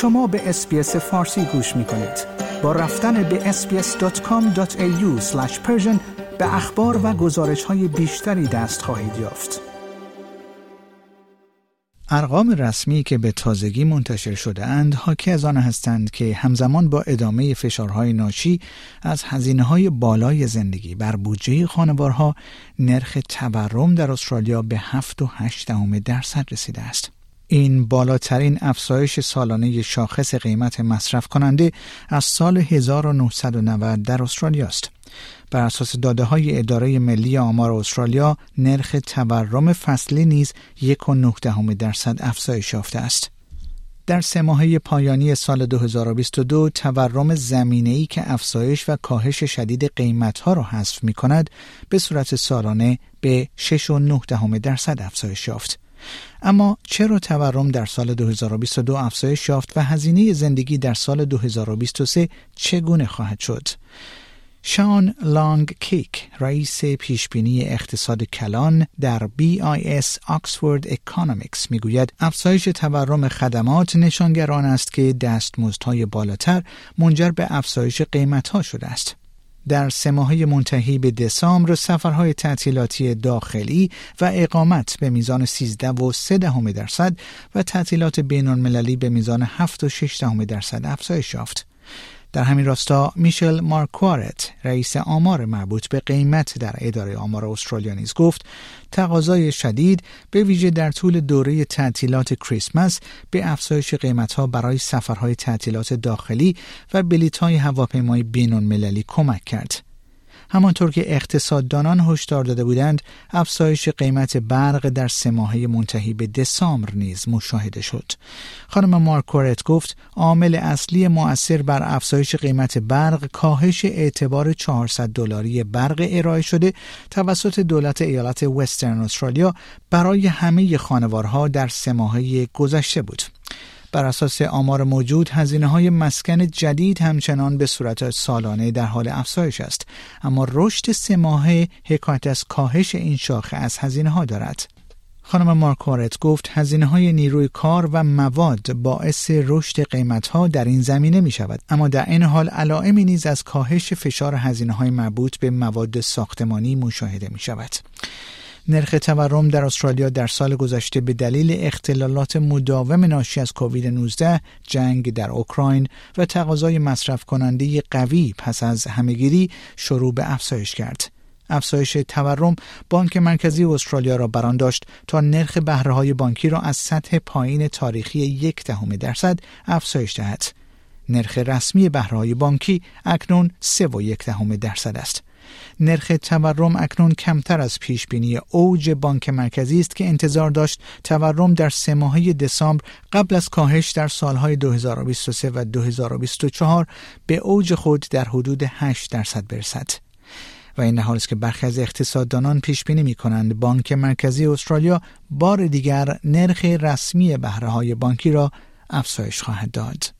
شما به SBS فارسی گوش می کنید. با رفتن به sbs.com.au به اخبار و گزارش های بیشتری دست خواهید یافت. ارقام رسمی که به تازگی منتشر شده اند حاکی از آن هستند که همزمان با ادامه فشارهای ناشی از هزینه های بالای زندگی بر بودجه خانوارها نرخ تورم در استرالیا به 7.8 درصد رسیده است. این بالاترین افزایش سالانه شاخص قیمت مصرف کننده از سال 1990 در استرالیا است. بر اساس داده های اداره ملی آمار استرالیا نرخ تورم فصلی نیز یک و درصد افزایش یافته است. در سه ماهه پایانی سال 2022 تورم ای که افزایش و کاهش شدید قیمتها را حذف می کند به صورت سالانه به 6.9 درصد افزایش یافت. اما چرا تورم در سال 2022 افزایش یافت و هزینه زندگی در سال 2023 چگونه خواهد شد؟ شان لانگ کیک رئیس پیشبینی اقتصاد کلان در BIS Oxford Economics می‌گوید افزایش تورم خدمات نشانگران است که دستمزدهای بالاتر منجر به افزایش قیمتها شده است. در سه ماهه منتهی به دسامبر سفرهای تعطیلاتی داخلی و اقامت به میزان 13 و 3 دهم درصد و تعطیلات بین المللی به میزان 7 و 6 دهم درصد افزایش یافت. در همین راستا میشل مارکوارت رئیس آمار مربوط به قیمت در اداره آمار استرالیا نیز گفت تقاضای شدید به ویژه در طول دوره تعطیلات کریسمس به افزایش قیمتها برای سفرهای تعطیلات داخلی و بلیطهای هواپیمای بین المللی کمک کرد. همانطور که اقتصاددانان هشدار داده بودند افزایش قیمت برق در سه ماهه منتهی به دسامبر نیز مشاهده شد. خانم مارکورت گفت عامل اصلی مؤثر بر افزایش قیمت برق کاهش اعتبار 400 دلاری برق ارائه شده توسط دولت ایالت وسترن استرالیا برای همه خانوارها در سه ماهه گذشته بود. بر اساس آمار موجود هزینه های مسکن جدید همچنان به صورت سالانه در حال افزایش است. اما رشد سه ماهه حکایت از کاهش این شاخه از هزینه ها دارد. خانم مارکورت گفت هزینه های نیروی کار و مواد باعث رشد قیمت ها در این زمینه می شود اما در این حال علائمی نیز از کاهش فشار هزینه های مربوط به مواد ساختمانی مشاهده می شود نرخ تورم در استرالیا در سال گذشته به دلیل اختلالات مداوم ناشی از کووید 19 جنگ در اوکراین و تقاضای مصرف کننده قوی پس از همهگیری شروع به افزایش کرد. افزایش تورم بانک مرکزی استرالیا را بران داشت تا نرخ بهره های بانکی را از سطح پایین تاریخی یک دهم درصد افزایش دهد. نرخ رسمی بهره های بانکی اکنون سه و یک درصد است. نرخ تورم اکنون کمتر از پیش بینی اوج بانک مرکزی است که انتظار داشت تورم در سه ماهه دسامبر قبل از کاهش در سالهای 2023 و 2024 به اوج خود در حدود 8 درصد برسد. و این حال است که برخی از اقتصاددانان پیش بینی می کنند بانک مرکزی استرالیا بار دیگر نرخ رسمی بهره های بانکی را افزایش خواهد داد.